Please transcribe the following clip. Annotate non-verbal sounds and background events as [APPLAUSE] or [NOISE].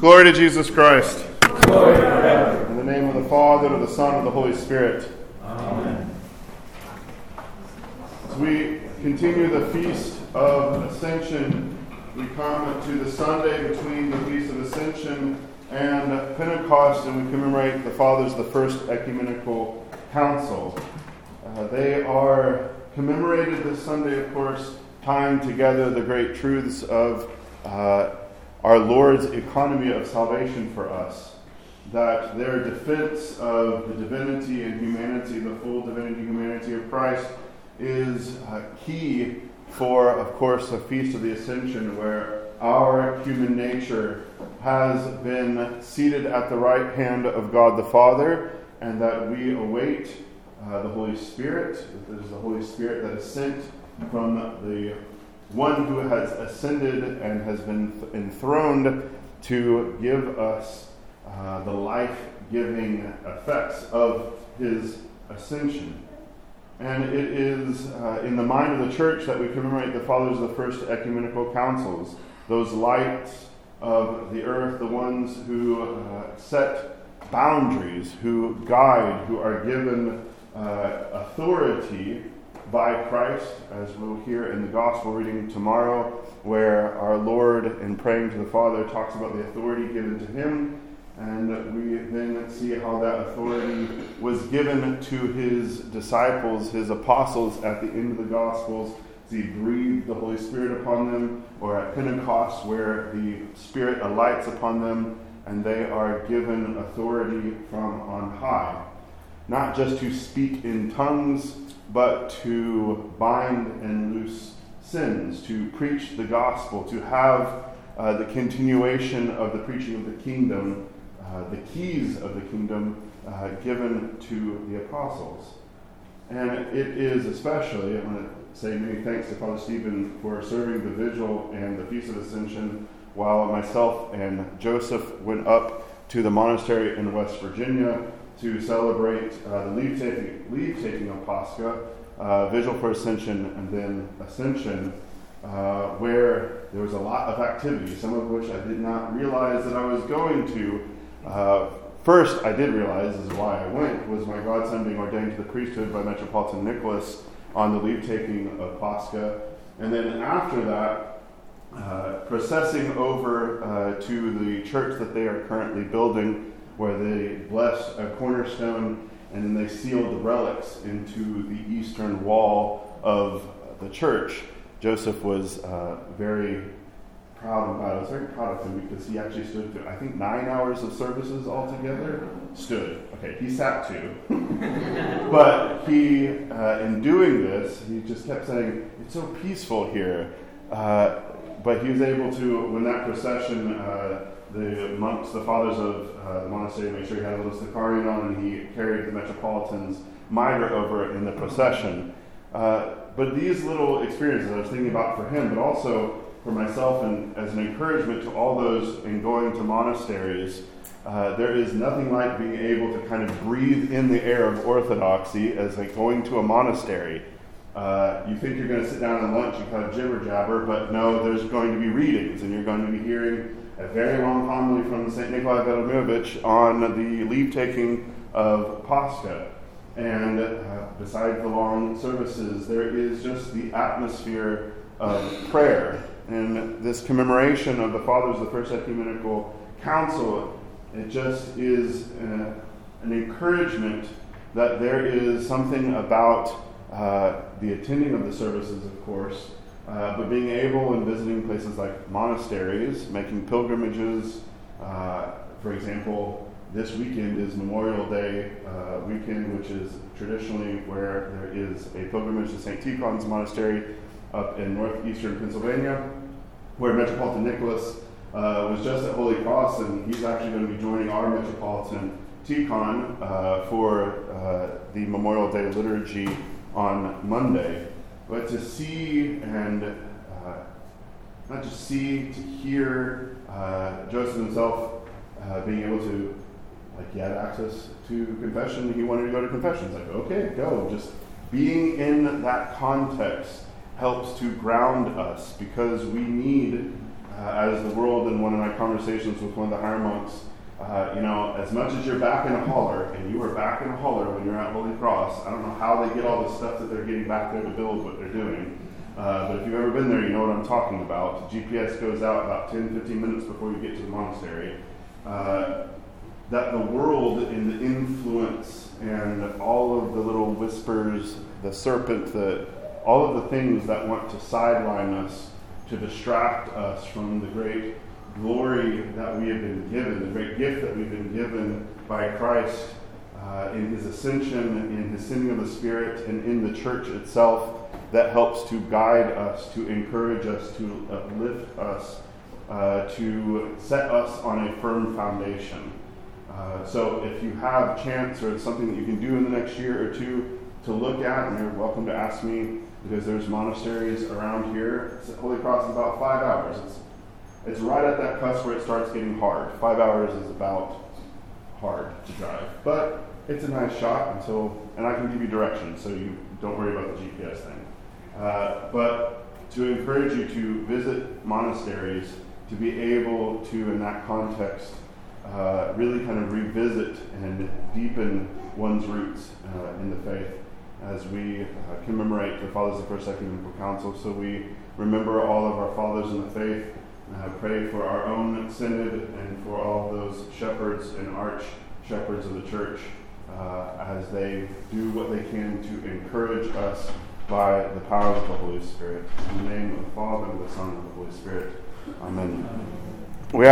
Glory to Jesus Christ. Glory forever. In the name of the Father, and of the Son, and of the Holy Spirit. Amen. As we continue the Feast of Ascension, we come to the Sunday between the Feast of Ascension and Pentecost, and we commemorate the Fathers of the First Ecumenical Council. Uh, they are commemorated this Sunday, of course, tying together the great truths of uh, our Lord's economy of salvation for us. That their defense of the divinity and humanity, the full divinity and humanity of Christ, is uh, key for, of course, the Feast of the Ascension, where our human nature has been seated at the right hand of God the Father, and that we await uh, the Holy Spirit. It is the Holy Spirit that is sent from the one who has ascended and has been enthroned to give us uh, the life giving effects of his ascension. And it is uh, in the mind of the church that we commemorate the fathers of the first ecumenical councils, those lights of the earth, the ones who uh, set boundaries, who guide, who are given uh, authority by Christ, as we'll hear in the gospel reading tomorrow, where our Lord, in praying to the Father, talks about the authority given to him. And we then see how that authority was given to his disciples, his apostles, at the end of the Gospels. He breathed the Holy Spirit upon them, or at Pentecost, where the Spirit alights upon them, and they are given authority from on high. Not just to speak in tongues, but to bind and loose sins, to preach the gospel, to have uh, the continuation of the preaching of the kingdom, uh, the keys of the kingdom uh, given to the apostles. And it is especially, I want to say many thanks to Father Stephen for serving the vigil and the Feast of Ascension while myself and Joseph went up to the monastery in West Virginia to celebrate uh, the leave taking, leave taking of Pascha, uh, Vigil for Ascension, and then Ascension, uh, where there was a lot of activity, some of which I did not realize that I was going to. Uh, first, I did realize, is why I went, was my godson being ordained to the priesthood by Metropolitan Nicholas on the leave taking of Pascha. And then after that, uh, processing over uh, to the church that they are currently building where they blessed a cornerstone and then they sealed the relics into the eastern wall of the church. Joseph was uh, very proud about it. I was very proud of him because he actually stood through, I think, nine hours of services altogether. Stood. Okay, he sat too. [LAUGHS] but he, uh, in doing this, he just kept saying, It's so peaceful here. Uh, but he was able to, when that procession, uh, the monks, the fathers of uh, the monastery, made sure he had a little sticharion on, and he carried the Metropolitan's mitre over in the procession. Uh, but these little experiences I was thinking about for him, but also for myself, and as an encouragement to all those in going to monasteries, uh, there is nothing like being able to kind of breathe in the air of orthodoxy as like going to a monastery. Uh, you think you're going to sit down at lunch and kind of jibber jabber, but no, there's going to be readings, and you're going to be hearing a very long homily from St. Nikolai Velimirovich on the leave taking of Pascha. And uh, besides the long services, there is just the atmosphere of prayer. And this commemoration of the Fathers of the First Ecumenical Council, it just is uh, an encouragement that there is something about uh, the attending of the services, of course, uh, but being able and visiting places like monasteries, making pilgrimages, uh, for example, this weekend is Memorial Day uh, weekend, which is traditionally where there is a pilgrimage to St. Tikhon's Monastery up in northeastern Pennsylvania, where Metropolitan Nicholas uh, was just at Holy Cross, and he's actually going to be joining our Metropolitan Tikhon for the Memorial Day liturgy on Monday but to see and uh, not just see, to hear uh, Joseph himself uh, being able to, like, he had access to confession. He wanted to go to confession. It's like, okay, go. Just being in that context helps to ground us because we need uh, as the world in one of my conversations with one of the higher monks, uh, you know, as much as you're back in a holler, and you are back in a holler when you're at Holy Cross, I don't know how they get all the stuff that they're getting back there to build what they're doing. Uh, but if you've ever been there, you know what I'm talking about. GPS goes out about 10, 15 minutes before you get to the monastery. Uh, that the world and the influence and all of the little whispers, the serpent, the, all of the things that want to sideline us, to distract us from the great glory that we have been given, the great gift that we've been given by Christ uh, in his ascension, in his sending of the Spirit, and in the church itself that helps to guide us, to encourage us, to uplift us, uh, to set us on a firm foundation. Uh, so if you have chance or it's something that you can do in the next year or two to look at, and you're welcome to ask me because there's monasteries around here. Holy Cross is about five hours. It's, it's right at that cusp where it starts getting hard. Five hours is about hard to drive. But it's a nice shot until, and I can give you directions so you don't worry about the GPS thing. Uh, but to encourage you to visit monasteries, to be able to, in that context, uh, really kind of revisit and deepen one's roots uh, in the faith as we uh, commemorate the Fathers of the First Ecumenical Council. So we remember all of our fathers in the faith, uh, pray for our own synod and for all those shepherds and arch shepherds of the church uh, as they do what they can to encourage us by the power of the Holy Spirit. In the name of the Father, and the Son, and the Holy Spirit. Amen. We